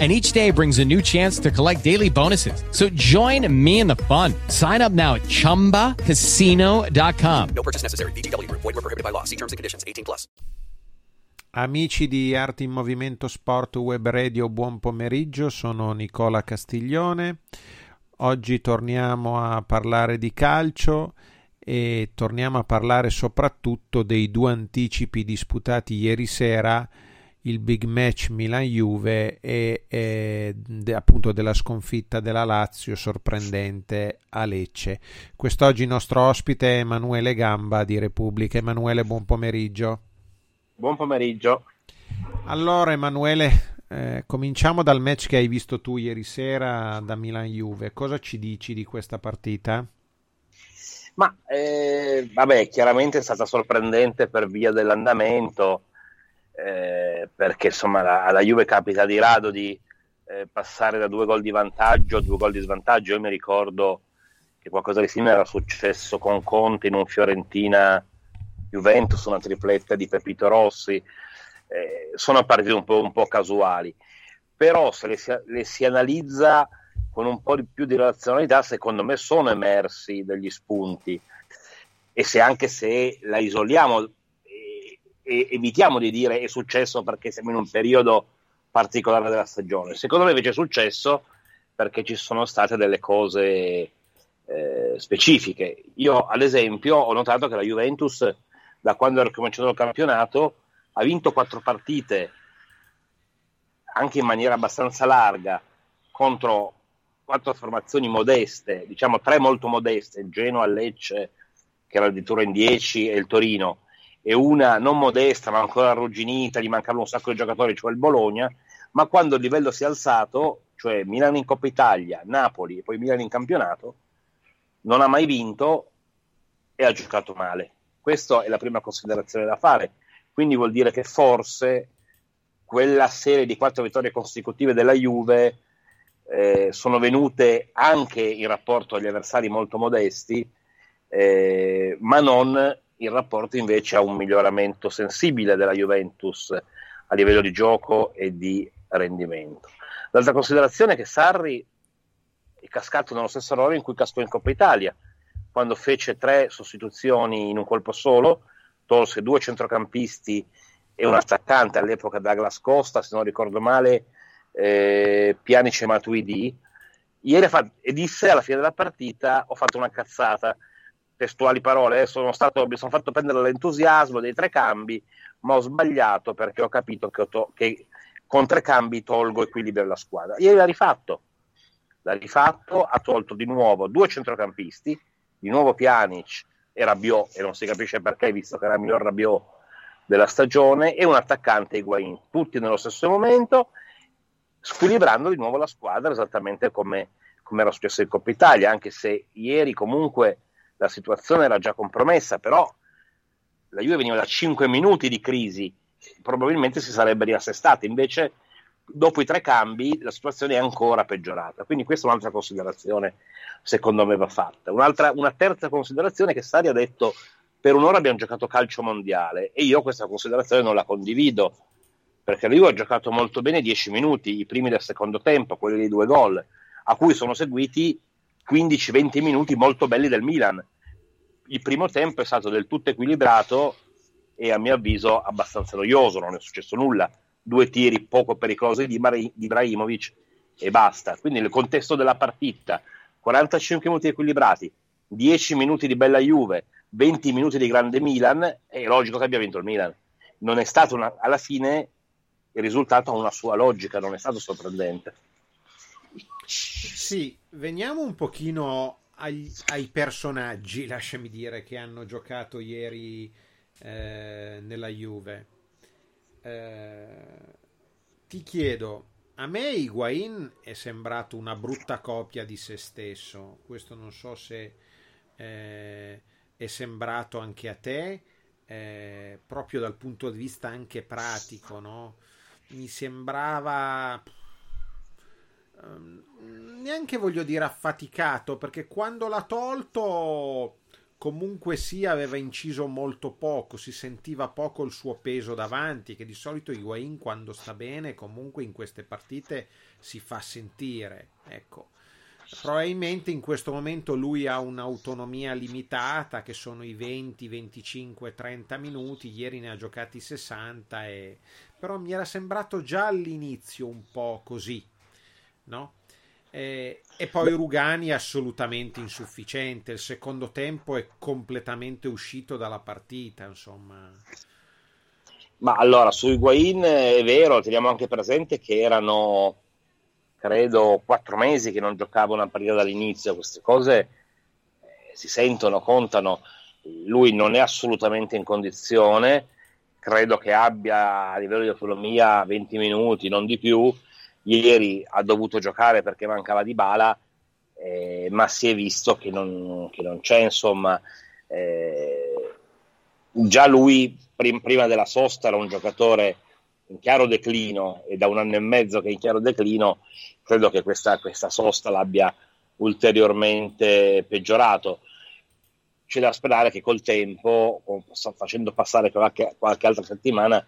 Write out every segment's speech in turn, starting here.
and each day brings a new chance to collect daily bonuses. So join me in the fun. Sign up now at ChumbaCasino.com. No purchase necessary. BGW. Void were prohibited by law. See terms and conditions. 18 plus. Amici di Arte in Movimento Sport Web Radio, buon pomeriggio. Sono Nicola Castiglione. Oggi torniamo a parlare di calcio e torniamo a parlare soprattutto dei due anticipi disputati ieri sera il big match Milan-Juve e, e de, appunto della sconfitta della Lazio sorprendente a Lecce. Quest'oggi il nostro ospite è Emanuele Gamba di Repubblica. Emanuele, buon pomeriggio. Buon pomeriggio. Allora Emanuele, eh, cominciamo dal match che hai visto tu ieri sera da Milan-Juve. Cosa ci dici di questa partita? Ma eh, vabbè, chiaramente è stata sorprendente per via dell'andamento eh, perché insomma la, alla Juve capita di rado di eh, passare da due gol di vantaggio a due gol di svantaggio. Io mi ricordo che qualcosa di simile era successo con Conte in un Fiorentina Juventus, una tripletta di Pepito Rossi. Eh, sono partite un po', un po', casuali, però se le si, le si analizza con un po' di più di razionalità, secondo me sono emersi degli spunti. E se anche se la isoliamo e evitiamo di dire è successo perché siamo in un periodo particolare della stagione. Secondo me invece è successo perché ci sono state delle cose eh, specifiche. Io, ad esempio, ho notato che la Juventus, da quando è ricominciato il campionato, ha vinto quattro partite anche in maniera abbastanza larga contro quattro formazioni modeste, diciamo tre molto modeste, il Genoa, Lecce, che era addirittura in 10, e il Torino e una non modesta ma ancora arrugginita, gli mancavano un sacco di giocatori, cioè il Bologna, ma quando il livello si è alzato, cioè Milano in Coppa Italia, Napoli e poi Milano in campionato, non ha mai vinto e ha giocato male. Questa è la prima considerazione da fare. Quindi vuol dire che forse quella serie di quattro vittorie consecutive della Juve eh, sono venute anche in rapporto agli avversari molto modesti, eh, ma non in rapporto invece a un miglioramento sensibile della Juventus a livello di gioco e di rendimento. L'altra considerazione è che Sarri è cascato nello stesso errore in cui cascò in Coppa Italia, quando fece tre sostituzioni in un colpo solo, tolse due centrocampisti e un attaccante all'epoca Douglas Costa, se non ricordo male, eh, Pjanic e Matuidi. Ieri fa- e disse alla fine della partita ho fatto una cazzata testuali parole, eh, sono stato, mi sono fatto prendere l'entusiasmo dei tre cambi, ma ho sbagliato perché ho capito che, ho to- che con tre cambi tolgo equilibrio alla squadra. Ieri l'ha rifatto, l'ha rifatto, ha tolto di nuovo due centrocampisti, di nuovo Pjanic e Rabiot, e non si capisce perché, visto che era il miglior Rabiot della stagione, e un attaccante Higuain, tutti nello stesso momento, squilibrando di nuovo la squadra esattamente come, come era successo in Coppa Italia, anche se ieri comunque la situazione era già compromessa, però la Juve veniva da 5 minuti di crisi, probabilmente si sarebbe riassestata, invece dopo i tre cambi la situazione è ancora peggiorata, quindi questa è un'altra considerazione secondo me va fatta. Un'altra, una terza considerazione è che Sari ha detto per un'ora abbiamo giocato calcio mondiale e io questa considerazione non la condivido, perché la Juve ha giocato molto bene 10 minuti, i primi del secondo tempo, quelli dei due gol, a cui sono seguiti 15-20 minuti molto belli del Milan. Il primo tempo è stato del tutto equilibrato e a mio avviso abbastanza noioso, non è successo nulla. Due tiri poco pericolosi di, Mar- di Ibrahimovic e basta. Quindi nel contesto della partita, 45 minuti equilibrati, 10 minuti di bella Juve, 20 minuti di grande Milan, è logico che abbia vinto il Milan. Non è stato una, alla fine il risultato ha una sua logica, non è stato sorprendente. Sì, veniamo un pochino ai, ai personaggi, lasciami dire, che hanno giocato ieri eh, nella Juve. Eh, ti chiedo, a me Higuain è sembrato una brutta copia di se stesso, questo non so se eh, è sembrato anche a te. eh, proprio dal punto di vista anche pratico, no? mi sembrava neanche voglio dire affaticato perché quando l'ha tolto comunque sì aveva inciso molto poco, si sentiva poco il suo peso davanti, che di solito Higuain quando sta bene comunque in queste partite si fa sentire, ecco. Probabilmente in questo momento lui ha un'autonomia limitata che sono i 20, 25, 30 minuti, ieri ne ha giocati 60 e... però mi era sembrato già all'inizio un po' così, no? E, e poi Rugani assolutamente insufficiente. Il secondo tempo è completamente uscito dalla partita. Insomma, ma allora su Higuain è vero, teniamo anche presente che erano credo quattro mesi che non giocava una partita dall'inizio. Queste cose eh, si sentono, contano. Lui non è assolutamente in condizione. Credo che abbia a livello di autonomia 20 minuti, non di più ieri ha dovuto giocare perché mancava di bala, eh, ma si è visto che non, che non c'è, insomma, eh, già lui prim- prima della sosta era un giocatore in chiaro declino e da un anno e mezzo che è in chiaro declino, credo che questa, questa sosta l'abbia ulteriormente peggiorato. C'è da sperare che col tempo, facendo passare qualche, qualche altra settimana,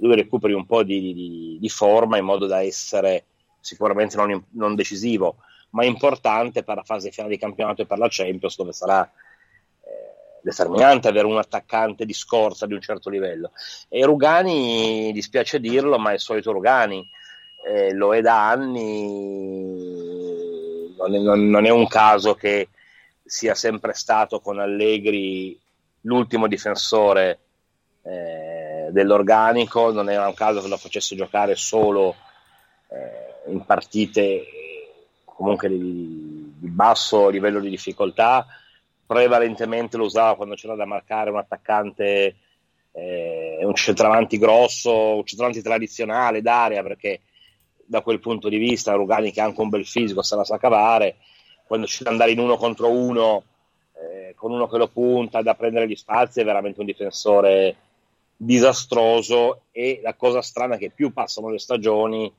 lui recuperi un po' di, di, di forma in modo da essere sicuramente non, non, decisivo, ma importante per la fase finale di campionato e per la Champions, dove sarà eh, determinante avere un attaccante di scorza di un certo livello. E Rugani, dispiace dirlo, ma è il solito Rugani, eh, lo è da anni, non è, non, non è un caso che sia sempre stato con Allegri l'ultimo difensore. Eh, dell'organico, non era un caso che lo facesse giocare solo eh, in partite comunque di, di, basso livello di difficoltà, prevalentemente lo usava quando c'era da marcare un attaccante, eh, un centravanti grosso, un centravanti tradizionale d'area, perché da quel punto di vista Rugani che ha anche un bel fisico se la sa cavare, quando c'è da andare in uno contro uno, eh, con uno che lo punta da prendere gli spazi, è veramente un difensore disastroso e la cosa strana è che più passano le stagioni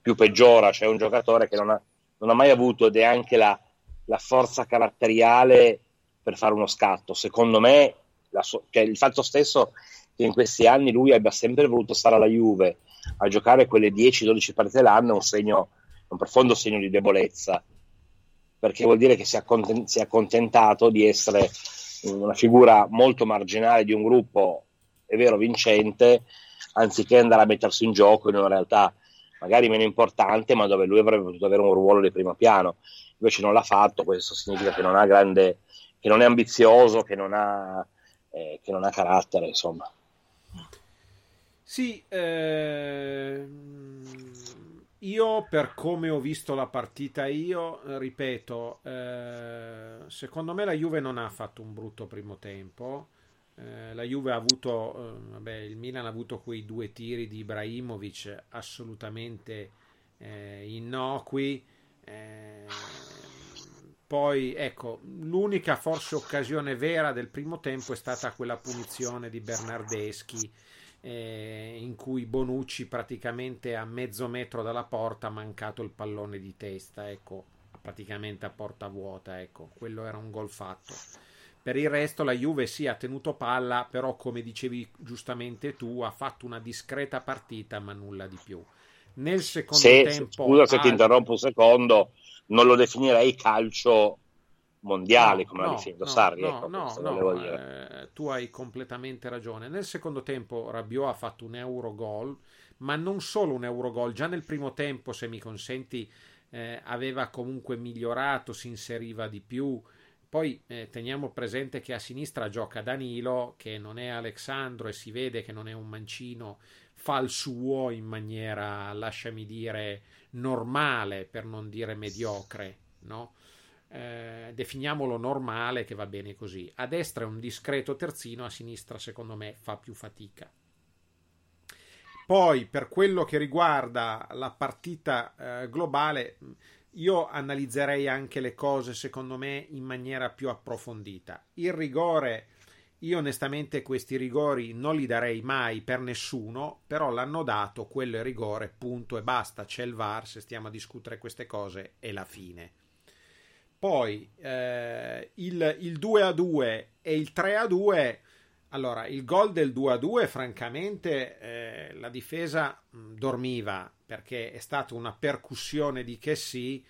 più peggiora, c'è un giocatore che non ha, non ha mai avuto neanche la, la, forza caratteriale per fare uno scatto. Secondo me, so- cioè il fatto stesso che in questi anni lui abbia sempre voluto stare alla Juve a giocare quelle 10-12 partite l'anno è un segno, un profondo segno di debolezza, perché vuol dire che si è, accontent- si è accontentato di essere una figura molto marginale di un gruppo è vero, vincente, anziché andare a mettersi in gioco in una realtà magari meno importante, ma dove lui avrebbe potuto avere un ruolo di primo piano. Invece non l'ha fatto, questo significa che non ha grande, che non è ambizioso, che non ha, eh, che non ha carattere, insomma. Sì, eh, io per come ho visto la partita io, ripeto, eh, secondo me la Juve non ha fatto un brutto primo tempo. Eh, la Juve ha avuto, eh, vabbè, il Milan ha avuto quei due tiri di Ibrahimovic assolutamente eh, innocui. Eh, poi, ecco, l'unica forse occasione vera del primo tempo è stata quella punizione di Bernardeschi. In cui Bonucci praticamente a mezzo metro dalla porta ha mancato il pallone di testa, ecco, praticamente a porta vuota, ecco, quello era un gol fatto. Per il resto la Juve sì ha tenuto palla, però come dicevi giustamente tu ha fatto una discreta partita ma nulla di più. Nel secondo se, tempo... Scusa se ti interrompo un secondo, non lo definirei calcio mondiale no, come no, la difendo no, Sarri. No, ecco, no, no eh, tu hai completamente ragione. Nel secondo tempo Rabiot ha fatto un euro gol, ma non solo un euro gol, già nel primo tempo, se mi consenti, eh, aveva comunque migliorato, si inseriva di più. Poi eh, teniamo presente che a sinistra gioca Danilo, che non è Alexandro e si vede che non è un mancino, fa il suo in maniera, lasciami dire, normale, per non dire mediocre, no? Eh, definiamolo normale che va bene così. A destra è un discreto terzino, a sinistra secondo me fa più fatica. Poi per quello che riguarda la partita eh, globale, io analizzerei anche le cose, secondo me, in maniera più approfondita. Il rigore io onestamente questi rigori non li darei mai per nessuno, però l'hanno dato, quello è rigore, punto e basta, c'è il VAR, se stiamo a discutere queste cose è la fine. Poi eh, il, il 2 a 2 e il 3 a 2 allora, il gol del 2-2, francamente, eh, la difesa mh, dormiva perché è stata una percussione di che sì.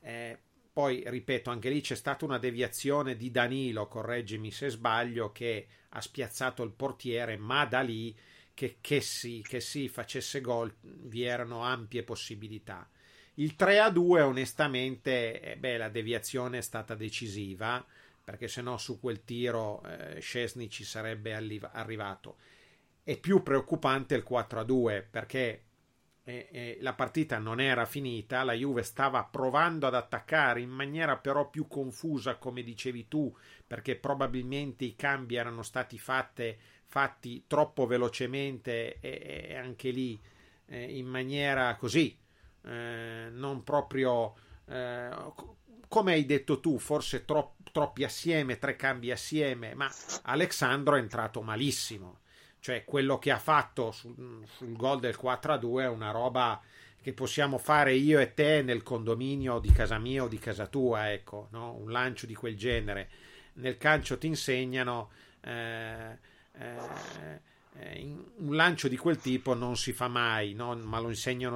Eh, poi, ripeto, anche lì c'è stata una deviazione di Danilo, correggimi se sbaglio, che ha spiazzato il portiere, ma da lì che, che sì, che sì, facesse gol, vi erano ampie possibilità. Il 3-2, onestamente, eh, beh, la deviazione è stata decisiva perché se no su quel tiro eh, Scesni ci sarebbe arrivato. È più preoccupante il 4 a 2 perché eh, eh, la partita non era finita, la Juve stava provando ad attaccare in maniera però più confusa, come dicevi tu, perché probabilmente i cambi erano stati fatte, fatti troppo velocemente e, e anche lì eh, in maniera così, eh, non proprio eh, come hai detto tu, forse tro- troppi assieme, tre cambi assieme, ma Alexandro è entrato malissimo. Cioè, quello che ha fatto sul, sul gol del 4-2 è una roba che possiamo fare io e te nel condominio di casa mia o di casa tua, ecco, no? un lancio di quel genere. Nel calcio ti insegnano eh, eh, eh un lancio di quel tipo non si fa mai, no? ma lo insegnano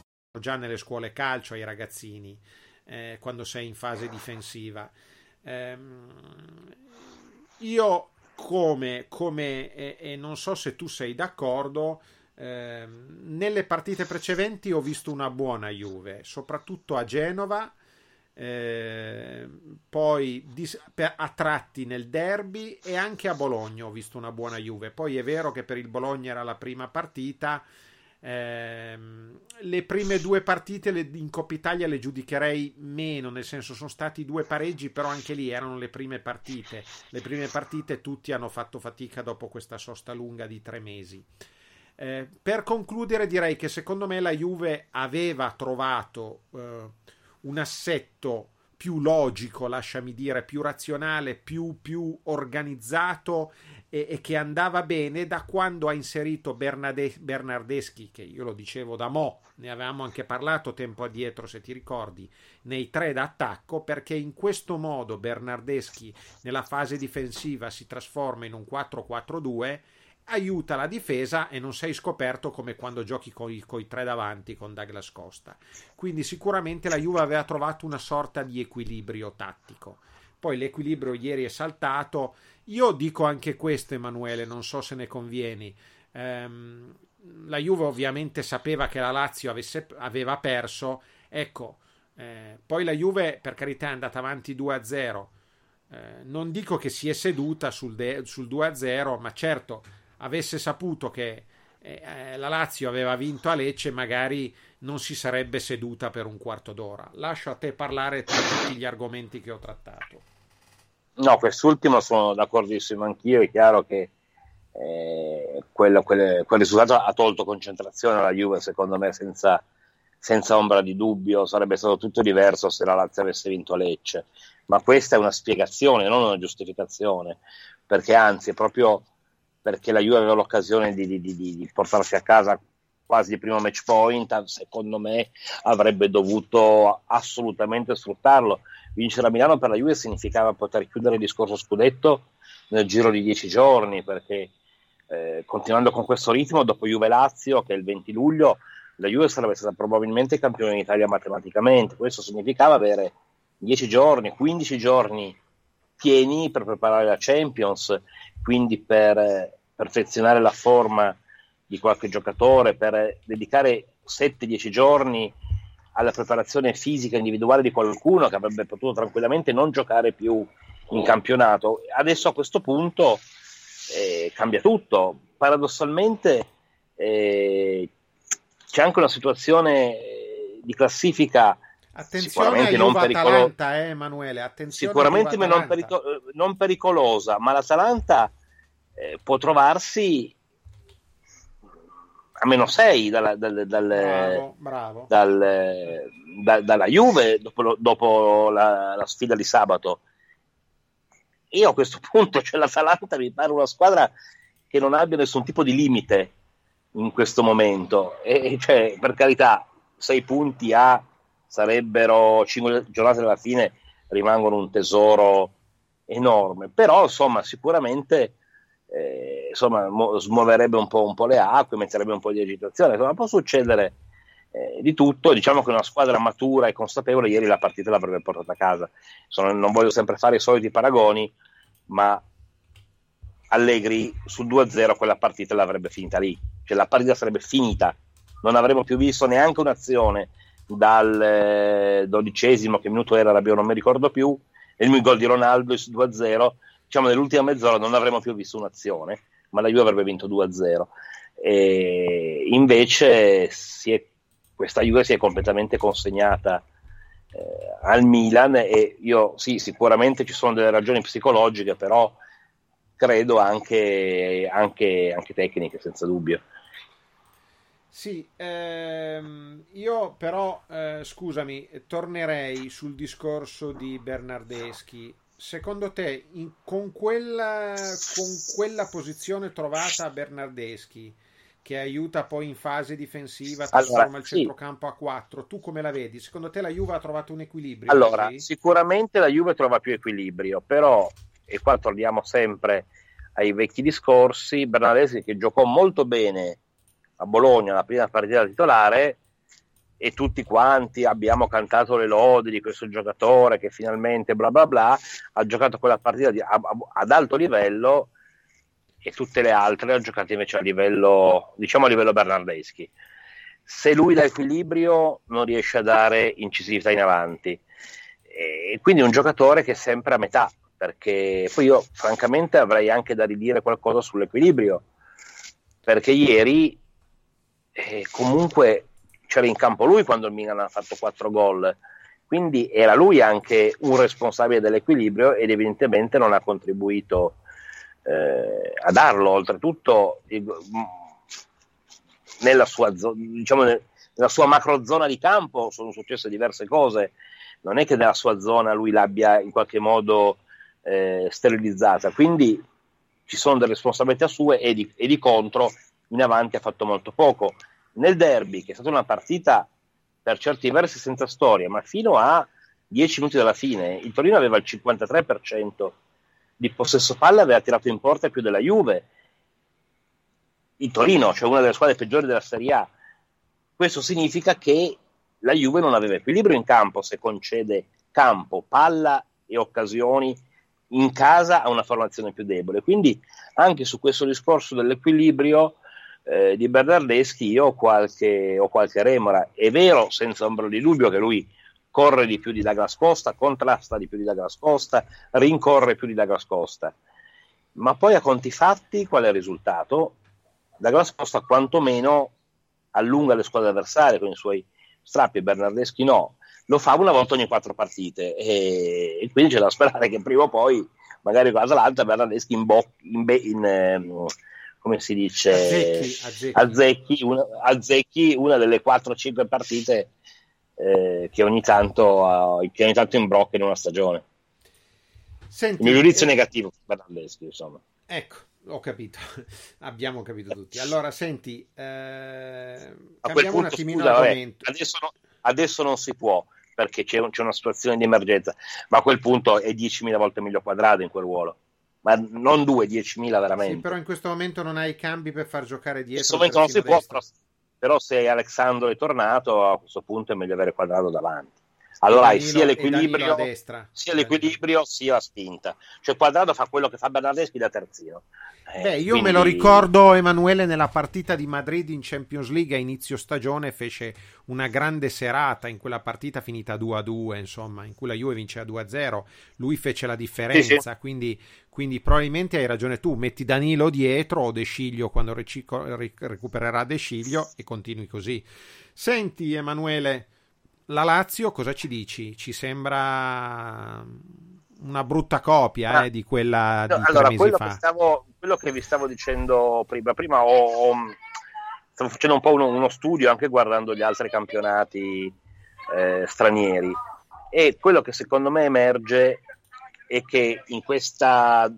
Già nelle scuole calcio ai ragazzini, eh, quando sei in fase difensiva. Eh, io come, come e, e, non so se tu sei d'accordo, eh, nelle partite precedenti ho visto una buona Juve, soprattutto a Genova eh, poi a tratti nel derby e anche a Bologna ho visto una buona Juve. Poi è vero che per il Bologna era la prima partita. Ehm, le prime due partite le, in Coppa Italia le giudicherei meno, nel senso sono stati due pareggi, però anche lì erano le prime partite. Le prime partite tutti hanno fatto fatica dopo questa sosta lunga di tre mesi. Eh, per concludere direi che secondo me la Juve aveva trovato eh, un assetto più logico, lasciami dire, più razionale, più, più organizzato e, e, che andava bene da quando ha inserito Bernade- Bernardeschi, che io lo dicevo da mo', ne avevamo anche parlato tempo addietro se ti ricordi, nei tre d'attacco, perché in questo modo Bernardeschi nella fase difensiva si trasforma in un 4-4-2 aiuta la difesa e non sei scoperto come quando giochi con i tre davanti con Douglas Costa. Quindi sicuramente la Juve aveva trovato una sorta di equilibrio tattico. Poi l'equilibrio ieri è saltato. Io dico anche questo, Emanuele, non so se ne convieni. Ehm, la Juve ovviamente sapeva che la Lazio avesse, aveva perso. Ecco, eh, poi la Juve per carità è andata avanti 2-0. Eh, non dico che si è seduta sul, de- sul 2-0, ma certo avesse saputo che eh, eh, la Lazio aveva vinto a Lecce, magari non si sarebbe seduta per un quarto d'ora. Lascio a te parlare tra tutti gli argomenti che ho trattato. No, quest'ultimo sono d'accordissimo anch'io. È chiaro che eh, quello, quel, quel, risultato ha tolto concentrazione alla Juve, secondo me, senza, senza ombra di dubbio. Sarebbe stato tutto diverso se la Lazio avesse vinto a Lecce. Ma questa è una spiegazione, non una giustificazione, perché anzi è proprio perché la Juve aveva l'occasione di, di, di, di portarsi a casa quasi il primo match point, secondo me avrebbe dovuto assolutamente sfruttarlo. Vincere a Milano per la Juve significava poter chiudere il discorso scudetto nel giro di dieci giorni, perché eh, continuando con questo ritmo, dopo Juve Lazio, che è il 20 luglio, la Juve sarebbe stata probabilmente campione d'Italia matematicamente. Questo significava avere 10 giorni, 15 giorni pieni per preparare la Champions quindi per eh, perfezionare la forma di qualche giocatore, per dedicare 7-10 giorni alla preparazione fisica individuale di qualcuno che avrebbe potuto tranquillamente non giocare più in campionato. Adesso a questo punto eh, cambia tutto. Paradossalmente eh, c'è anche una situazione eh, di classifica Attenzione non, pericolo- eh, Emanuele. Attenzione sicuramente non, Atalanta. perico- eh, non pericolosa, ma l'Atalanta eh, può trovarsi a meno 6 dalla, dal- dal- Bravo, bravo. dal- da- dalla Juve dopo, dopo la, la sfida di sabato. Io a questo punto, cioè l'Atalanta mi pare una squadra che non abbia nessun tipo di limite in questo momento. E, cioè, per carità, 6 punti a sarebbero 5 giornate alla fine, rimangono un tesoro enorme. Però, insomma, sicuramente eh, insomma, mo- smuoverebbe un po', un po' le acque, metterebbe un po' di agitazione. Insomma, può succedere eh, di tutto. Diciamo che una squadra matura e consapevole ieri la partita l'avrebbe portata a casa. Sono- non voglio sempre fare i soliti paragoni, ma Allegri su 2-0 quella partita l'avrebbe finita lì. Cioè la partita sarebbe finita. Non avremmo più visto neanche un'azione dal eh, dodicesimo, che minuto era non mi ricordo più, e il gol di Ronaldo su 2-0. Diciamo nell'ultima mezz'ora non avremmo più visto un'azione, ma la Juve avrebbe vinto 2-0. E invece è- questa Juve si è completamente consegnata eh, al Milan e io sì, sicuramente ci sono delle ragioni psicologiche, però credo anche, anche, anche tecniche, senza dubbio. Sì, ehm, io però, eh, scusami, tornerei sul discorso di Bernardeschi. Secondo te, in- con, quella, con quella posizione trovata a Bernardeschi, che aiuta poi in fase difensiva, trasforma Allora, il sì. centrocampo a 4, tu come la vedi? Secondo te la Juve ha trovato un equilibrio? Allora, Sì? sicuramente la Juve trova più equilibrio, però, e qua torniamo sempre ai vecchi discorsi, Bernardeschi che giocò molto bene a Bologna la prima partita titolare e tutti quanti abbiamo cantato le lodi di questo giocatore che finalmente bla bla bla ha giocato quella partita di- a- a- ad alto livello e tutte le altre ha giocato invece a livello diciamo a livello Bernardeschi. Se lui dà equilibrio non riesce a dare incisività in avanti. E quindi un giocatore che è sempre a metà perché poi io francamente avrei anche da ridire qualcosa sull'equilibrio perché ieri eh, comunque c'era in campo lui quando il Milan ha fatto 4 gol. Quindi era lui anche un responsabile dell'equilibrio ed evidentemente non ha contribuito eh, a darlo. Oltretutto nella sua, diciamo, nel- nella sua macro zona di campo sono successe diverse cose. Non è che nella sua zona lui l'abbia in qualche modo eh, sterilizzata. Quindi ci sono delle responsabilità sue e di, e di contro in avanti ha fatto molto poco nel derby che è stata una partita per certi versi senza storia ma fino a 10 minuti dalla fine il Torino aveva il 53% di possesso palla aveva tirato in porta più della Juve il Torino, cioè una delle squadre peggiori della Serie A. Questo significa che la Juve non aveva equilibrio in campo se concede campo, palla e occasioni in casa a una formazione più debole. Quindi anche su questo discorso dell'equilibrio eh, di Bernardeschi io ho qualche, ho qualche remora. È vero, senza ombra di dubbio, che lui corre di più di Douglas Costa, contrasta di più di Douglas Costa, rincorre più di Douglas Costa. Ma poi a conti fatti qual è il risultato? Douglas Costa quantomeno allunga le squadre avversarie con i suoi strappi, Bernardeschi no, lo fa una volta ogni quattro partite e, e quindi c'è da sperare che prima o poi magari con l'Atalanta Bernardeschi in, bo- in, ehm, come si dice Azzecchi, azzecchi. azzecchi una, azzecchi una delle 4-5 partite eh, che ogni tanto eh, che ogni tanto imbrocca in una stagione. Senti, il mio giudizio eh, negativo su Bernardeschi insomma. Ecco, ho capito, abbiamo capito tutti. Allora, senti, eh, a quel punto attimino scusa, vabbè, adesso, no- adesso non si può perché c'è, un- c'è una situazione di emergenza ma a quel punto è 10.000 volte meglio quadrato in quel ruolo ma non due, 10.000 veramente Sì, però in questo momento non hai cambi per far giocare in dietro. questo momento non si può però, però se Alexandro è tornato a questo punto è meglio avere quadrato davanti allora hai sia l'equilibrio, destra. sia l'equilibrio sia la spinta. Cioè Quadrado fa quello che fa Bernardeschi da terzino. Eh, Beh, io me quindi- lo ricordo, Emanuele, nella partita di Madrid in Champions League a inizio stagione fece una grande serata in quella partita finita 2-2, insomma, in cui la Juve vinceva 2-0. Lui fece la differenza, Quindi, quindi probabilmente hai ragione tu. Metti Danilo dietro o De Sciglio quando recico- recupererà De Sciglio e continui così. Senti, Emanuele, la Lazio cosa ci dici? Ci sembra una brutta copia Ah, eh, di quella di No, tre allora, quello che, stavo, quello che vi stavo dicendo prima, prima ho, ho- stavo facendo un po' uno, uno studio anche guardando gli altri campionati eh, stranieri e quello che secondo me emerge è che in questa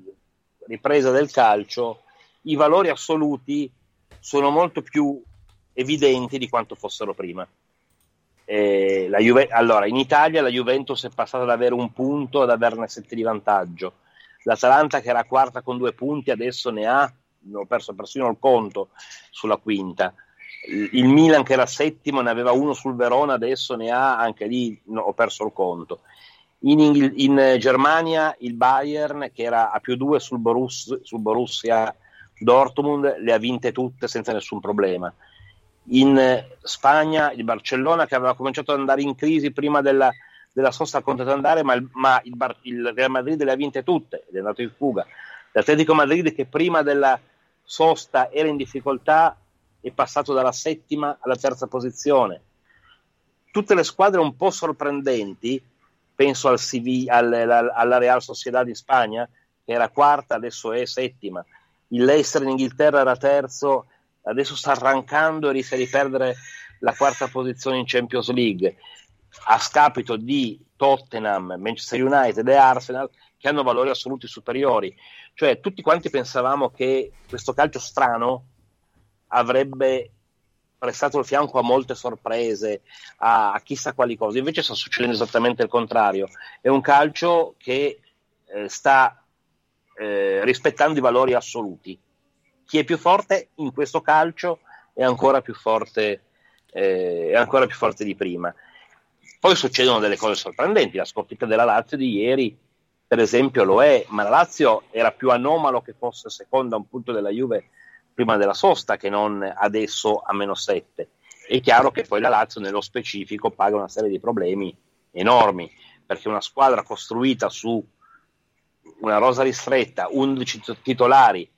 ripresa del calcio i valori assoluti sono molto più evidenti di quanto fossero prima. Eh, Juve- allora, in Italia la Juventus è passata ad avere un punto ad averne sette di vantaggio. L'Atalanta, che era quarta con due punti, adesso ne ha, ho perso persino il conto sulla quinta. Il il Milan, che era settimo, ne aveva uno sul Verona, adesso ne ha anche lì, no, ho perso il conto. In, Inghil- in, Germania, il Bayern, che era a più due sul, Borus- sul Borussia Dortmund, le ha vinte tutte senza nessun problema in Spagna il Barcellona che aveva cominciato ad andare in crisi prima della, della sosta ad andare ma, il, ma il, Bar- il Real Madrid le ha vinte tutte ed è andato in fuga. l'Atletico Madrid che prima della sosta era in difficoltà è passato dalla settima alla terza posizione. Tutte le squadre un po' sorprendenti penso al CV, al- al- alla Real Sociedad in Spagna che era quarta adesso è settima. Il Leicester in Inghilterra era terzo adesso sta arrancando e rischia di perdere la quarta posizione in Champions League a scapito di Tottenham, Manchester United e Arsenal che hanno valori assoluti superiori. Cioè tutti quanti pensavamo che questo calcio strano avrebbe prestato il fianco a molte sorprese, a, a chissà quali cose. Invece sta succedendo esattamente il contrario. È un calcio che eh, sta eh, rispettando i valori assoluti chi è più forte in questo calcio è ancora più forte, eh, è ancora più forte di prima. Poi succedono delle cose sorprendenti, la sconfitta della Lazio di ieri, per esempio, lo è, ma la Lazio era più anomalo che fosse seconda a un punto della Juve prima della sosta che non adesso a meno 7. È chiaro che poi la Lazio nello specifico paga una serie di problemi enormi, perché una squadra costruita su una rosa ristretta, 11 titolari,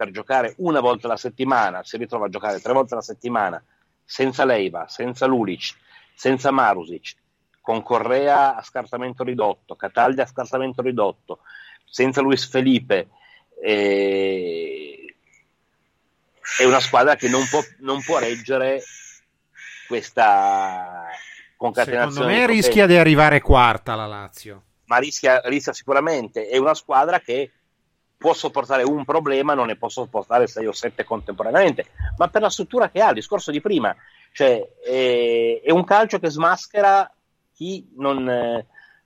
per giocare una volta alla settimana, si ritrova a giocare tre volte alla settimana, senza Leiva, senza Lulic, senza Marusic, con Correa a scartamento ridotto, Cataldi a scartamento ridotto, senza Luis Felipe, eh, è una squadra che non può, non può reggere questa concatenazione. Secondo me di rischia di arrivare quarta la Lazio. ma rischia, rischia sicuramente. È una squadra che può sopportare un problema, non ne può sopportare 6 o 7 contemporaneamente, ma per la struttura che ha, il discorso di prima, cioè è, è un calcio che smaschera chi non...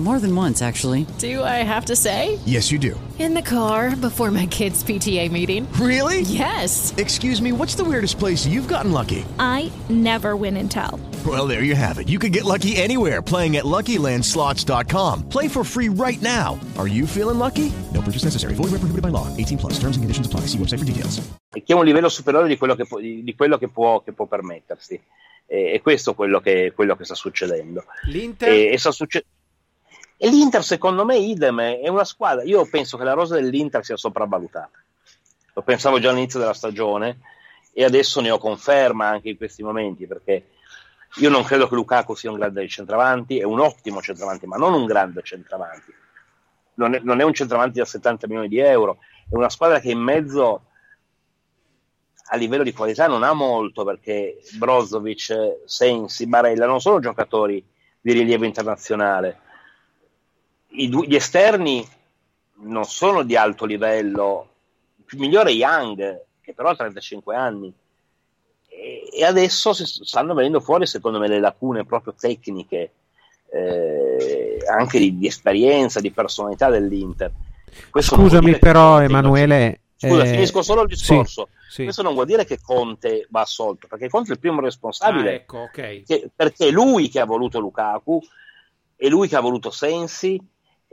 More than once, actually. Do I have to say? Yes, you do. In the car before my kids' PTA meeting. Really? Yes. Excuse me, what's the weirdest place you've gotten lucky? I never win and tell. Well, there you have it. You can get lucky anywhere playing at LuckyLandSlots.com. Play for free right now. Are you feeling lucky? No purchase necessary. Void where prohibited by law. 18 plus. Terms and conditions apply. See website for details. che è un livello superiore di quello che, può, di, di quello che, può, che può permettersi. E, e questo è quello che, quello che sta succedendo. L'Inter? E, e sta succe- e l'Inter, secondo me, idem, è una squadra. Io penso che la rosa dell'Inter sia sopravvalutata. Lo pensavo già all'inizio della stagione e adesso ne ho conferma anche in questi momenti perché io non credo che Lukaku sia un grande centravanti, è un ottimo centravanti, ma non un grande centravanti. Non è, non è un centravanti da 70 milioni di euro, è una squadra che in mezzo a livello di qualità non ha molto perché Brozovic, Sensi, Barella non sono giocatori di rilievo internazionale. I, gli esterni non sono di alto livello, il più migliore è Young, che però ha 35 anni. E, e adesso stanno venendo fuori, secondo me, le lacune proprio tecniche, eh, anche di, di, esperienza, di personalità dell'Inter. Questo Scusami però, Emanuele. Scusa, eh, finisco solo il discorso. Sì, sì. Questo non vuol dire che Conte va assolto, perché Conte è il primo responsabile. Ah, ecco, okay. che, perché è lui che ha voluto Lukaku, è lui che ha voluto Sensi,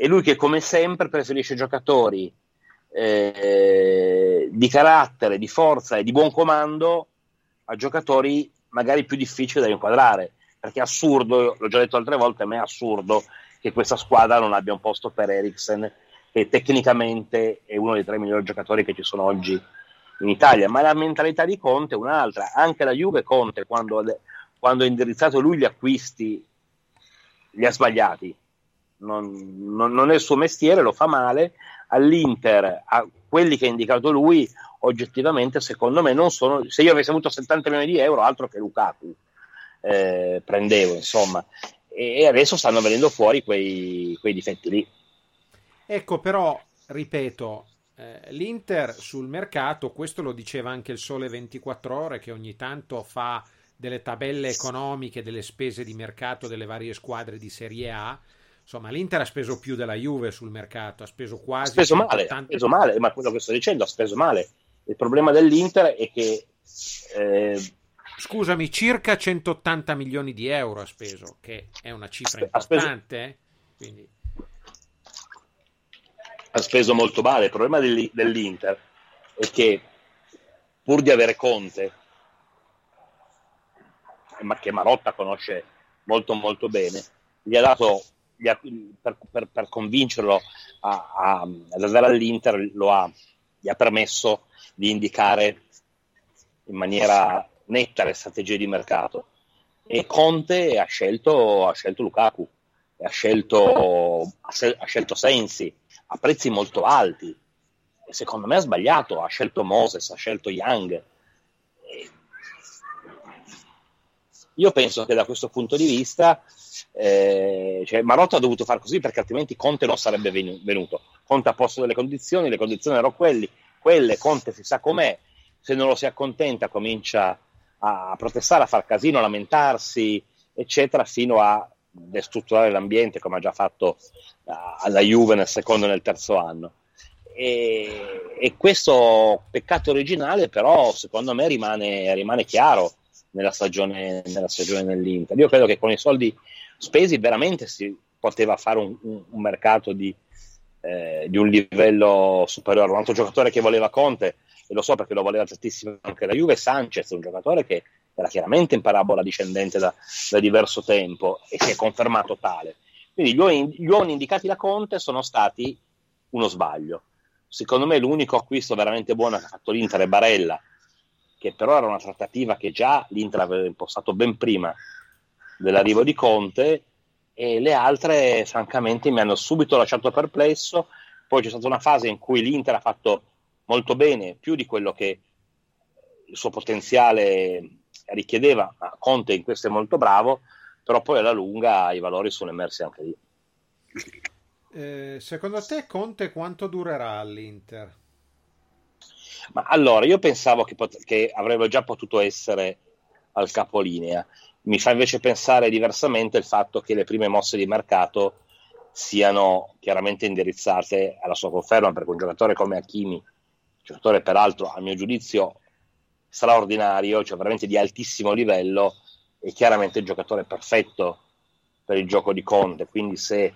è lui che come sempre preferisce giocatori eh, di carattere, di forza e di buon comando a giocatori magari più difficili da inquadrare. Perché è assurdo, l'ho già detto altre volte, a me è assurdo che questa squadra non abbia un posto per Eriksen che tecnicamente è uno dei tre migliori giocatori che ci sono oggi in Italia, ma la mentalità di Conte è un'altra. Anche la Juve Conte, quando, quando ha indirizzato lui gli acquisti, li ha sbagliati. Non, non, non, è il suo mestiere, lo fa male. All'Inter, a quelli che ha indicato lui, oggettivamente, secondo me, non sono. Se io avessi avuto 70 milioni di euro, altro che Lukaku eh, prendevo, insomma. E adesso stanno venendo fuori quei, quei difetti lì. Ecco, però, ripeto, eh, l'Inter sul mercato, questo lo diceva anche il Sole 24 Ore, che ogni tanto fa delle tabelle economiche delle spese di mercato delle varie squadre di Serie A. Insomma, l'Inter ha speso più della Juve sul mercato, ha speso quasi. Ha speso male, ha speso male, ma quello che sto dicendo ha speso male. Il problema dell'Inter è che. Eh, Scusami, circa 180 milioni di euro ha speso, che è una cifra importante. Speso... Quindi ha speso molto male. Il problema dell'Inter è che pur di avere Conte, ma che Marotta conosce molto molto bene, gli ha dato ha, per, per, per, convincerlo a, a, ad andare all'Inter ha, gli ha permesso di indicare in maniera netta le strategie di mercato e Conte ha scelto, ha scelto Lukaku ha scelto, ha scelto Sensi a prezzi molto alti e secondo me ha sbagliato, ha scelto Moses, ha scelto Young. Io penso che da questo punto di vista eh, cioè Marotta ha dovuto fare così perché altrimenti Conte non sarebbe venuto. Conte ha posto delle condizioni, le condizioni erano quelli, quelle, Conte si sa com'è, se non lo si accontenta comincia a protestare, a far casino, a lamentarsi, eccetera, fino a destrutturare l'ambiente come ha già fatto alla Juve nel secondo e nel terzo anno. E, e, questo peccato originale però secondo me rimane, rimane chiaro nella stagione, nella stagione dell'Inter. Io credo che con i soldi spesi veramente si poteva fare un, un, un mercato di, eh, di, un livello superiore. Un altro giocatore che voleva Conte, e lo so perché lo voleva tantissimo anche la Juve, Sanchez, un giocatore che era chiaramente in parabola discendente da, da diverso tempo e si è confermato tale. Quindi gli gli uomini indicati da Conte sono stati uno sbaglio. Secondo me l'unico acquisto veramente buono che ha fatto l'Inter è Barella, che però era una trattativa che già l'Inter aveva impostato ben prima dell'arrivo di Conte e le altre francamente mi hanno subito lasciato perplesso. Poi c'è stata una fase in cui l'Inter ha fatto molto bene, più di quello che il suo potenziale richiedeva. Conte in questo è molto bravo, però poi alla lunga i valori sono emersi anche lì. Eh, secondo te Conte quanto durerà all'Inter? Ma allora, io pensavo che, pot- che avrebbe già potuto essere al capolinea. Mi fa invece pensare diversamente il fatto che le prime mosse di mercato siano chiaramente indirizzate alla sua conferma, perché un giocatore come Hakimi, giocatore peraltro a mio giudizio straordinario, cioè veramente di altissimo livello, è chiaramente il giocatore perfetto per il gioco di Conte. Quindi, se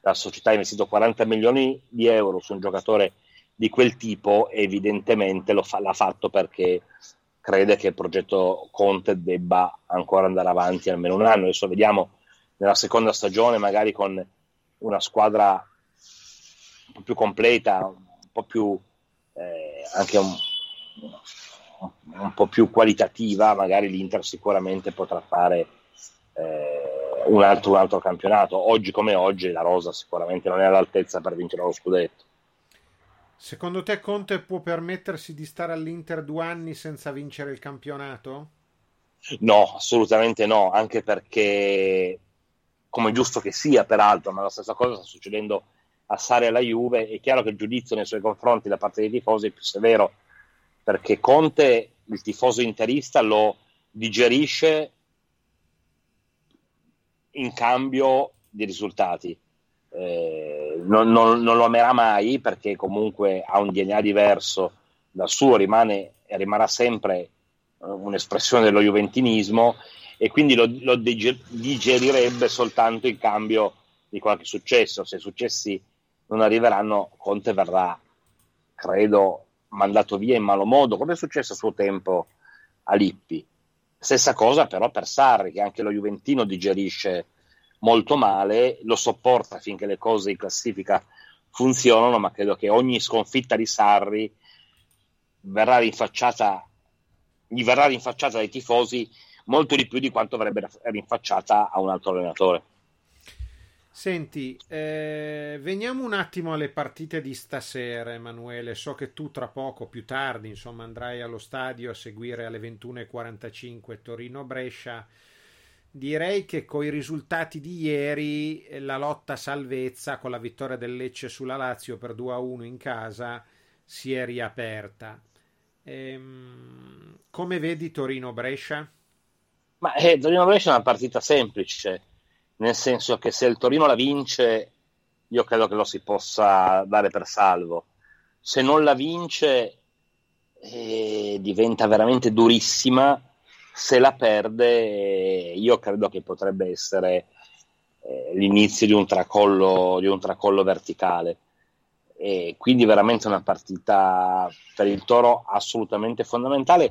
la società ha investito 40 milioni di euro su un giocatore di quel tipo, evidentemente fa, l'ha fatto perché crede che il progetto Conte debba ancora andare avanti almeno un anno. Adesso vediamo nella seconda stagione, magari con una squadra un po' più completa, un po' più eh, anche un, un po' più qualitativa, magari l'Inter sicuramente potrà fare eh, un, altro, un, altro, campionato. Oggi come oggi la Rosa sicuramente non è all'altezza per vincere lo scudetto. Secondo te Conte può permettersi di stare all'Inter due anni senza vincere il campionato? No, assolutamente no, anche perché, come giusto che sia, peraltro, ma la stessa cosa sta succedendo a Sari e alla Juve, è chiaro che il giudizio nei suoi confronti da parte dei tifosi è più severo, perché Conte, il tifoso interista, lo digerisce in cambio di risultati. Eh, non, non, non, lo amerà mai perché comunque ha un DNA diverso dal suo, rimane e rimarrà sempre eh, un'espressione dello juventinismo e quindi lo, lo digerirebbe soltanto in cambio di qualche successo. Se successi non arriveranno, Conte verrà, credo, mandato via in malo modo, come è successo a suo tempo a Lippi. Stessa cosa però per Sarri, che anche lo Juventino digerisce molto male, lo sopporta finché le cose in classifica funzionano, ma credo che ogni sconfitta di Sarri verrà rinfacciata, gli verrà rinfacciata dai tifosi molto di più di quanto verrebbe rinfacciata a un altro allenatore. Senti, eh, veniamo un attimo alle partite di stasera, Emanuele. So che tu tra poco, più tardi, insomma, andrai allo stadio a seguire alle 21.45 Torino-Brescia. Direi che con i risultati di ieri eh, la lotta salvezza con la vittoria del Lecce sulla Lazio per 2-1 in casa si è riaperta. Ehm, come vedi Torino-Brescia? Ma eh, Torino-Brescia è una partita semplice nel senso che se il Torino la vince, io credo che lo si possa dare per salvo. Se non la vince, eh, diventa veramente durissima. Se la perde, io credo che potrebbe essere eh, l'inizio di un, tracollo, di un tracollo verticale. E quindi veramente una partita per il Toro assolutamente fondamentale,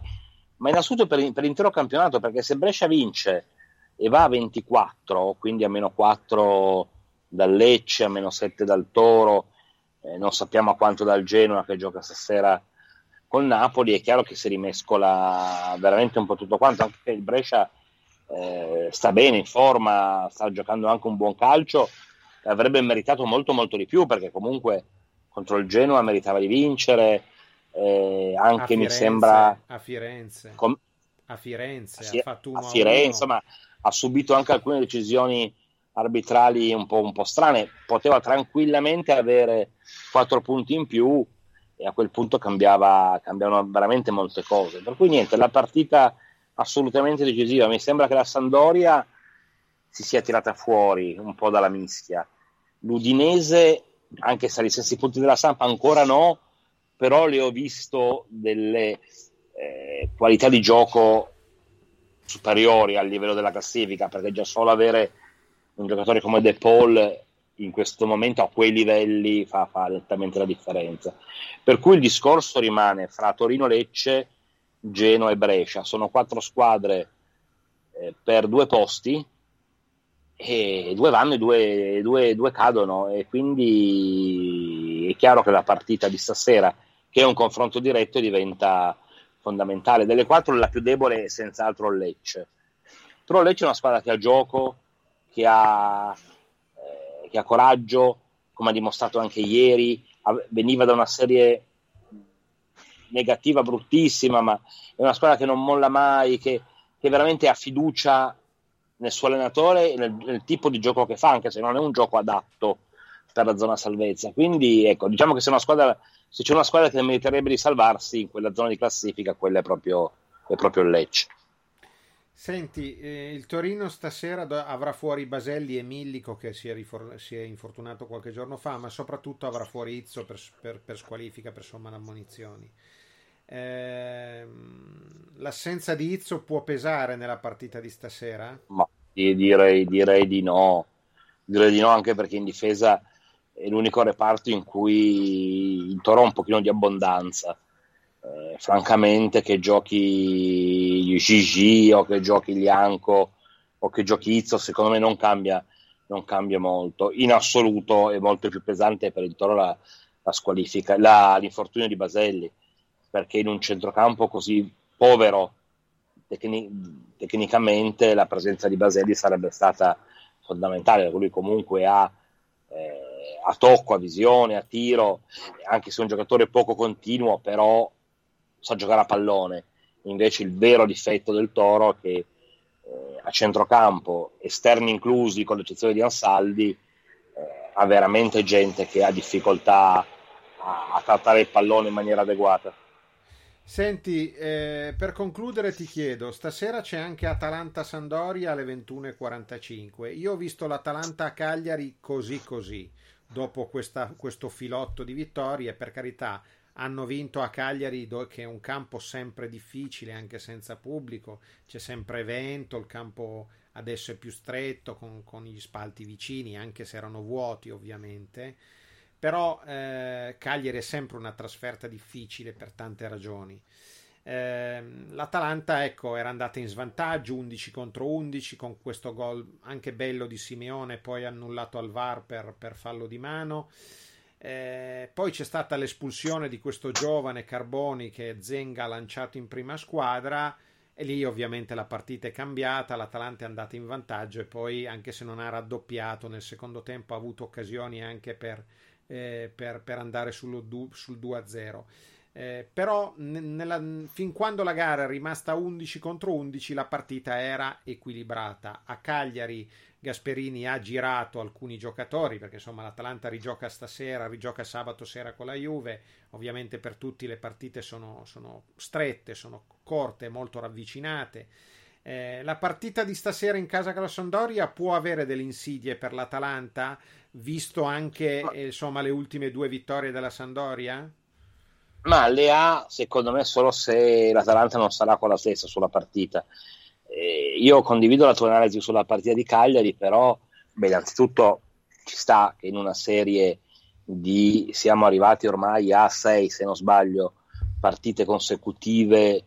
ma innanzitutto per, per l'intero campionato, perché se Brescia vince e va a 24, quindi a meno 4 dal Lecce, a meno 7 dal Toro, eh, non sappiamo a quanto dal Genoa che gioca stasera col Napoli, è chiaro che si rimescola veramente un po' tutto quanto, anche che il Brescia eh, sta bene, in forma, sta giocando anche un buon calcio, avrebbe meritato molto molto di più perché comunque contro il Genoa meritava di vincere, eh, anche Firenze, mi sembra... A Firenze. Com- a Firenze, a, Fi- a Firenze, ma ha subito anche alcune decisioni arbitrali un po', un po', strane, poteva tranquillamente avere quattro punti in più e a quel punto cambiava, cambiavano veramente molte cose. Per cui niente, la partita assolutamente decisiva. Mi sembra che la Sandoria si sia tirata fuori un po' dalla mischia. L'Udinese, anche se agli stessi punti della stampa ancora no, però le ho visto delle eh, qualità di gioco superiori al livello della classifica, perché già solo avere un giocatore come De Paul in questo momento a quei livelli fa, fa nettamente la differenza. Per cui il discorso rimane fra Torino Lecce, Genoa e Brescia. Sono quattro squadre eh, per due posti e due vanno e due, due, due cadono e quindi è chiaro che la partita di stasera, che è un confronto diretto, diventa fondamentale. Delle quattro la più debole è senz'altro Lecce. Però Lecce è una squadra che ha gioco, che ha, che ha coraggio, come ha dimostrato anche ieri, veniva da una serie negativa bruttissima, ma è una squadra che non molla mai, che, che veramente ha fiducia nel suo allenatore e nel, nel, tipo di gioco che fa, anche se non è un gioco adatto per la zona salvezza. Quindi ecco, diciamo che se squadra se c'è una squadra che meriterebbe di salvarsi in quella zona di classifica, quella è proprio, è proprio il Lecce. Senti, eh, il Torino stasera avrà fuori Baselli e Millico che si è, rifor- si è, infortunato qualche giorno fa, ma soprattutto avrà fuori Izzo per, per, per squalifica, per somma ammonizioni. Eh, l'assenza di Izzo può pesare nella partita di stasera? Ma direi, direi di no, direi di no anche perché in difesa è l'unico reparto in cui il Toro ha un pochino di abbondanza. Eh, francamente, che giochi Gigi o che giochi Lianco o che giochi Izzo, secondo me non cambia, non cambia molto. In assoluto è molto più pesante per il Toro la, la squalifica, la, l'infortunio di Baselli, perché in un centrocampo così povero tecni- tecnicamente la presenza di Baselli sarebbe stata fondamentale, lui comunque ha eh, a tocco, a visione, a tiro, anche se è un giocatore poco continuo, però sa giocare a pallone. Invece il vero difetto del Toro è che eh, a centrocampo, esterni inclusi, con l'eccezione di Ansaldi, eh, ha veramente gente che ha difficoltà a, a trattare il pallone in maniera adeguata. Senti, eh, per concludere ti chiedo, stasera c'è anche Atalanta-Sandoria alle 21.45. Io ho visto l'Atalanta a Cagliari così così, dopo questa, questo filotto di vittorie, per carità hanno vinto a Cagliari che è un campo sempre difficile anche senza pubblico, c'è sempre vento, il campo adesso è più stretto con, con gli spalti vicini, anche se erano vuoti ovviamente però eh, Cagliari è sempre una trasferta difficile per tante ragioni. Eh, L'Atalanta ecco, era andata in svantaggio 11 contro 11 con questo gol anche bello di Simeone, poi annullato al VAR per, per fallo di mano. Eh, poi c'è stata l'espulsione di questo giovane Carboni che Zenga ha lanciato in prima squadra e lì ovviamente la partita è cambiata, l'Atalanta è andata in vantaggio e poi anche se non ha raddoppiato nel secondo tempo ha avuto occasioni anche per eh, per, per, andare sullo sul 2-0. Eh, però nella, fin quando la gara è rimasta 11 contro 11 la partita era equilibrata. A Cagliari Gasperini ha girato alcuni giocatori perché insomma l'Atalanta rigioca stasera, rigioca sabato sera con la Juve. Ovviamente per tutti le partite sono, sono strette, sono corte, molto ravvicinate. Eh, la partita di stasera in casa con la Sondoria può avere delle insidie per l'Atalanta visto anche eh, insomma, le ultime due vittorie della Sandoria? Ma le ha, secondo me, solo se l'Atalanta non sarà con la stessa sulla partita. Eh, io condivido la tua analisi sulla partita di Cagliari, però, beh, innanzitutto ci sta che in una serie di siamo arrivati ormai a sei, se non sbaglio, partite consecutive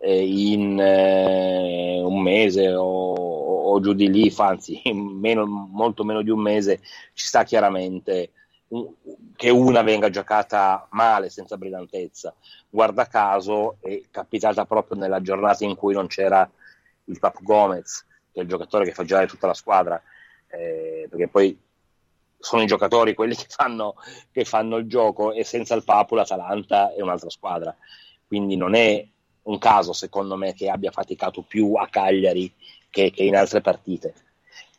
eh, in eh, un mese o o giù di lì, anzi meno, molto meno di un mese, ci sta chiaramente che una venga giocata male, senza brillantezza. Guarda caso è capitata proprio nella giornata in cui non c'era il Pap Gomez, che è il giocatore che fa girare tutta la squadra, eh, perché poi sono i giocatori quelli che fanno, che fanno il gioco e senza il Papu l'Atalanta è un'altra squadra. Quindi non è un caso, secondo me, che abbia faticato più a Cagliari che, che in altre partite.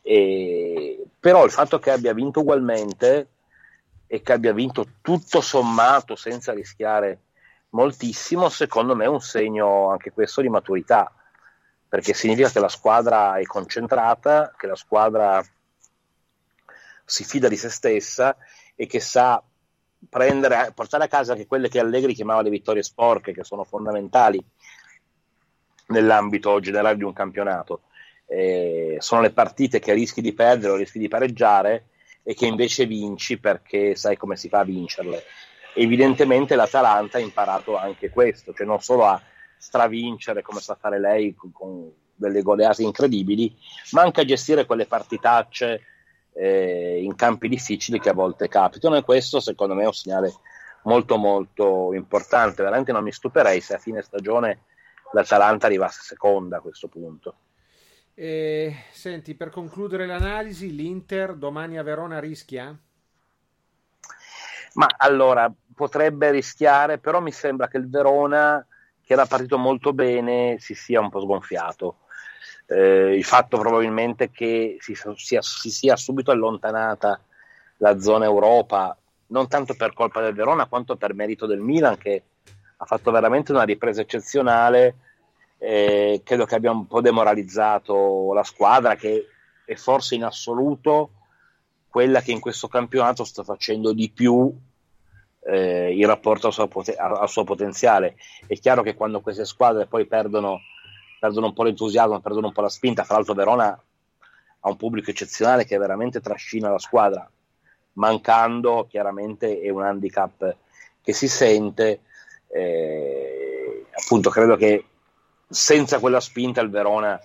E, però il fatto che abbia vinto ugualmente e che abbia vinto tutto sommato senza rischiare moltissimo, secondo me è un segno anche questo di maturità, perché significa che la squadra è concentrata, che la squadra si fida di se stessa e che sa prendere, portare a casa anche quelle che Allegri chiamava le vittorie sporche, che sono fondamentali nell'ambito generale di un campionato. Eh, sono le partite che rischi di perdere o rischi di pareggiare e che invece vinci perché sai come si fa a vincerle. Evidentemente l'Atalanta ha imparato anche questo, cioè non solo a stravincere come sa fare lei con, con delle goleate incredibili, ma anche a gestire quelle partitacce eh, in campi difficili che a volte capitano e questo secondo me è un segnale molto molto importante, veramente non mi stupirei se a fine stagione l'Atalanta arrivasse seconda a questo punto. E, senti, per concludere l'analisi, l'Inter domani a Verona rischia? Ma allora potrebbe rischiare, però mi sembra che il Verona, che era partito molto bene, si sia un po' sgonfiato. Eh, il fatto probabilmente che si sia, si sia subito allontanata la zona Europa, non tanto per colpa del Verona quanto per merito del Milan, che ha fatto veramente una ripresa eccezionale eh, credo che abbia un po' demoralizzato la squadra che è forse in assoluto quella che in questo campionato sta facendo di più eh, in rapporto al suo, poten- al suo, potenziale. È chiaro che quando queste squadre poi perdono, perdono, un po' l'entusiasmo, perdono un po' la spinta, fra l'altro Verona ha un pubblico eccezionale che veramente trascina la squadra, mancando chiaramente è un handicap che si sente. Eh, appunto credo che senza quella spinta il Verona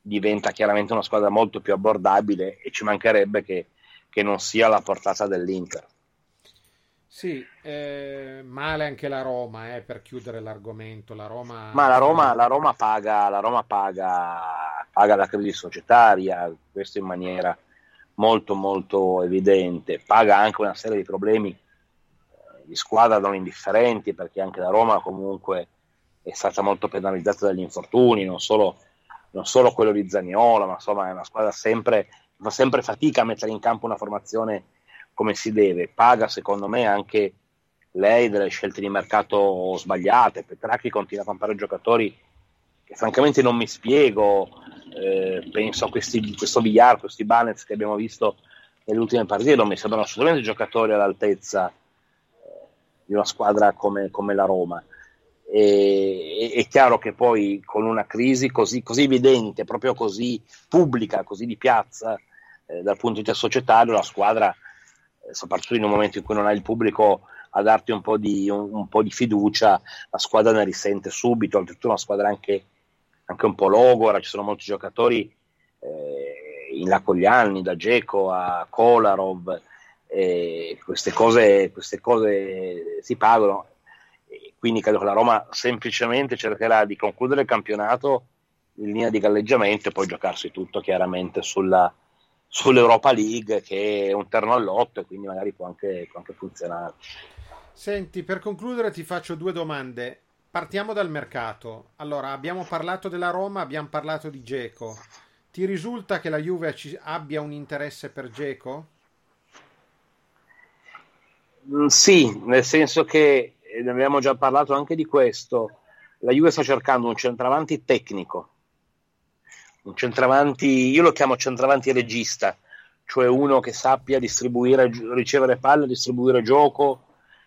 diventa chiaramente una squadra molto più abbordabile e ci mancherebbe che, che non sia alla portata dell'Inter. Sì, eh, male anche la Roma eh, per chiudere l'argomento. La Roma... Ma la Roma, la Roma, paga, la Roma paga, paga la crisi societaria, questo in maniera molto molto evidente, paga anche una serie di problemi eh, di squadra non indifferenti perché anche la Roma comunque è stata molto penalizzata dagli infortuni, non solo, non solo quello di Zaniolo, ma insomma è una squadra sempre, fa sempre fatica a mettere in campo una formazione come si deve, paga secondo me anche lei delle scelte di mercato sbagliate, Petracchi continua a comprare giocatori che francamente non mi spiego, eh, penso a questi, questo Villar, questi Banez che abbiamo visto nelle ultime partite, non mi sembrano assolutamente giocatori all'altezza eh, di una squadra come, come la Roma. E, è chiaro che poi con una crisi così, così evidente, proprio così pubblica, così di piazza, eh, dal punto di vista societario, la squadra, eh, soprattutto in un momento in cui non hai il pubblico a darti un po' di, un, un po di fiducia, la squadra ne risente subito, oltretutto una squadra anche, anche un po' logora, ci sono molti giocatori eh, in là con gli anni, da Geco a Kolarov, eh, queste, cose, queste cose si pagano, quindi credo che la Roma semplicemente cercherà di concludere il campionato in linea di galleggiamento e poi giocarsi tutto chiaramente sulla, sull'Europa League che è un terno all'otto e quindi magari può anche, può anche funzionare. Senti, per concludere ti faccio due domande. Partiamo dal mercato. Allora, abbiamo parlato della Roma, abbiamo parlato di Geco. Ti risulta che la Juve abbia un interesse per Geco? Mm, sì, nel senso che ne abbiamo già parlato anche di questo. La Juve sta cercando un centravanti tecnico, un centravanti, io lo chiamo centravanti regista, cioè uno che sappia distribuire, ricevere palle, distribuire gioco,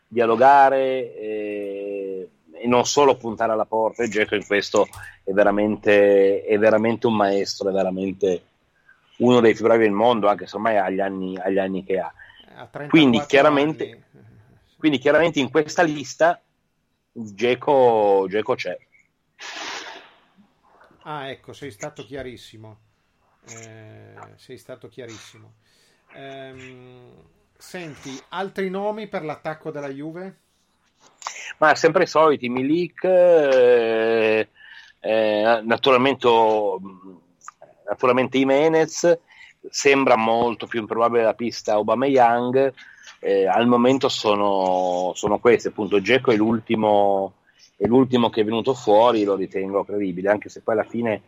dialogare eh, e non solo puntare alla porta. E Geco in questo è veramente, è veramente un maestro, è veramente uno dei più bravi del mondo, anche se ormai ha gli anni, ha gli anni che ha. Quindi chiaramente, quindi chiaramente, in questa lista Geco, c'è. Ah, ecco, sei stato chiarissimo. Eh, sei stato chiarissimo. Ehm, Senti, altri nomi per l'attacco della Juve? Ma sempre i soliti, Milik, eh, eh, naturalmente, naturalmente Jimenez, sembra molto più improbabile la pista Aubameyang, eh, al momento sono, sono questi, appunto Geco è l'ultimo, è l'ultimo che è venuto fuori, lo ritengo credibile, anche se poi alla fine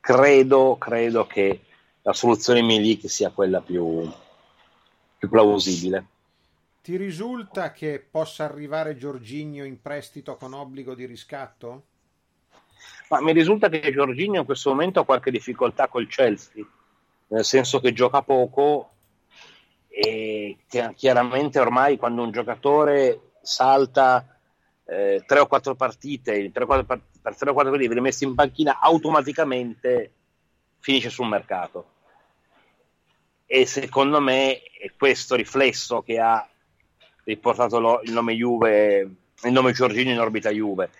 credo, credo che la soluzione Milik sia quella più, più plausibile. Ti risulta che possa arrivare Giorginio in prestito con obbligo di riscatto? Ma mi risulta che Giorginio in questo momento ha qualche difficoltà col Chelsea, nel senso che gioca poco e chiaramente ormai quando un giocatore salta eh, 3 o 4 partite, 3 o 4 per 3 o 4 partite viene messo in panchina, automaticamente finisce sul mercato e secondo me è questo riflesso che ha riportato lo, il nome Juve, il nome Giorgino in orbita Juve.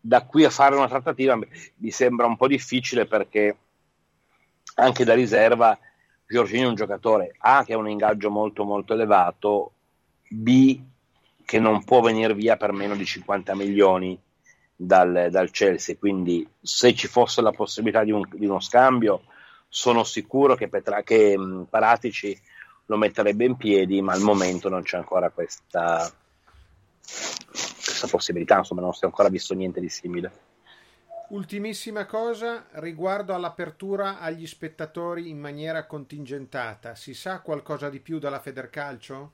Da qui a fare una trattativa mi sembra un po' difficile perché anche da riserva Giorgino è un giocatore A che ha un ingaggio molto molto elevato, B che non può venire via per meno di 50 milioni dal, dal Chelsea, quindi se ci fosse la possibilità di, un, di uno scambio sono sicuro che, Petra- che mh, Paratici lo metterebbe in piedi, ma al momento non c'è ancora questa, questa possibilità, insomma non si è ancora visto niente di simile. Ultimissima cosa riguardo all'apertura agli spettatori in maniera contingentata. Si sa qualcosa di più dalla Federcalcio?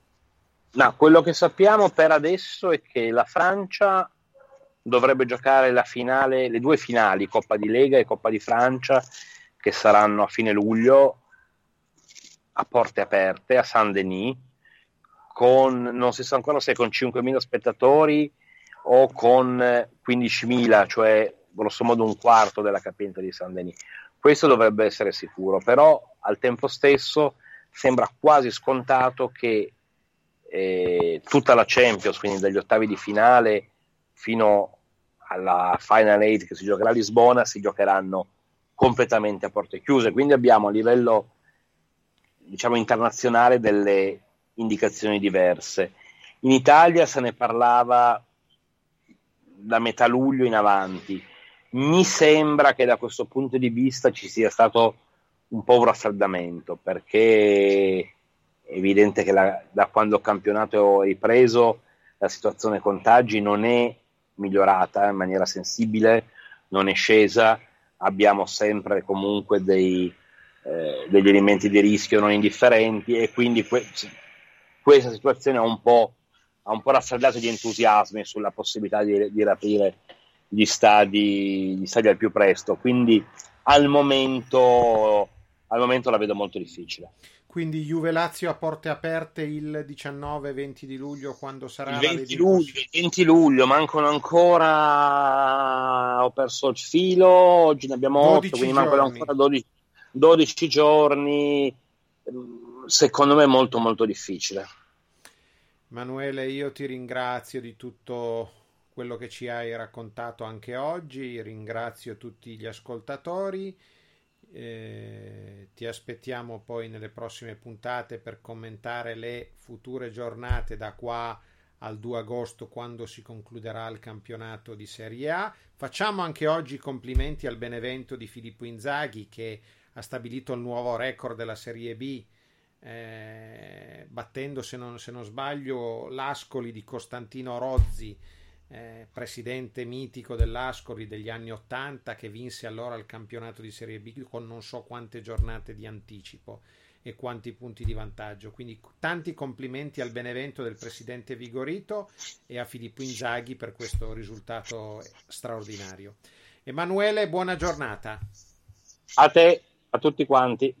No, quello che sappiamo per adesso è che la Francia dovrebbe giocare la finale, le due finali, Coppa di Lega e Coppa di Francia, che saranno a fine luglio a porte aperte a Saint-Denis con non si sa ancora se con 5.000 spettatori o con 15.000 cioè grosso modo un quarto della capienza di Saint-Denis questo dovrebbe essere sicuro però al tempo stesso sembra quasi scontato che eh, tutta la Champions quindi dagli ottavi di finale fino alla Final 8 che si giocherà a Lisbona si giocheranno completamente a porte chiuse. Quindi abbiamo a livello diciamo internazionale delle indicazioni diverse. In Italia se ne parlava da metà luglio in avanti. Mi sembra che da questo punto di vista ci sia stato un po' un raffreddamento perché è evidente che la, da quando il campionato è ripreso la situazione contagi non è migliorata in maniera sensibile, non è scesa, abbiamo sempre comunque dei, eh, degli elementi di rischio non indifferenti e quindi que- questa situazione ha un po', ha un po' raffreddato gli entusiasmi sulla possibilità di, di riaprire gli stadi, gli stadi al più presto. Quindi al momento, al momento la vedo molto difficile. Quindi Juve Lazio a porte aperte il 19-20 di luglio quando sarà il 20 luglio, il 20 luglio, mancano ancora ho perso il filo, oggi ne abbiamo 8, quindi mancano ancora 12, 12 giorni. Secondo me è molto molto difficile. Manuele, io ti ringrazio di tutto quello che ci hai raccontato anche oggi, ringrazio tutti gli ascoltatori. Eh, ti aspettiamo poi nelle prossime puntate per commentare le future giornate da qua al 2 agosto quando si concluderà il campionato di Serie A. Facciamo anche oggi complimenti al Benevento di Filippo Inzaghi che ha stabilito il nuovo record della Serie B eh, battendo se non, se non sbaglio l'Ascoli di Costantino Rozzi eh, presidente mitico dell'Ascoli degli anni 80 che vinse allora il campionato di Serie B con non so quante giornate di anticipo e quanti punti di vantaggio. Quindi tanti complimenti al Benevento del presidente Vigorito e a Filippo Inzaghi per questo risultato straordinario. Emanuele, buona giornata. A te, a tutti quanti.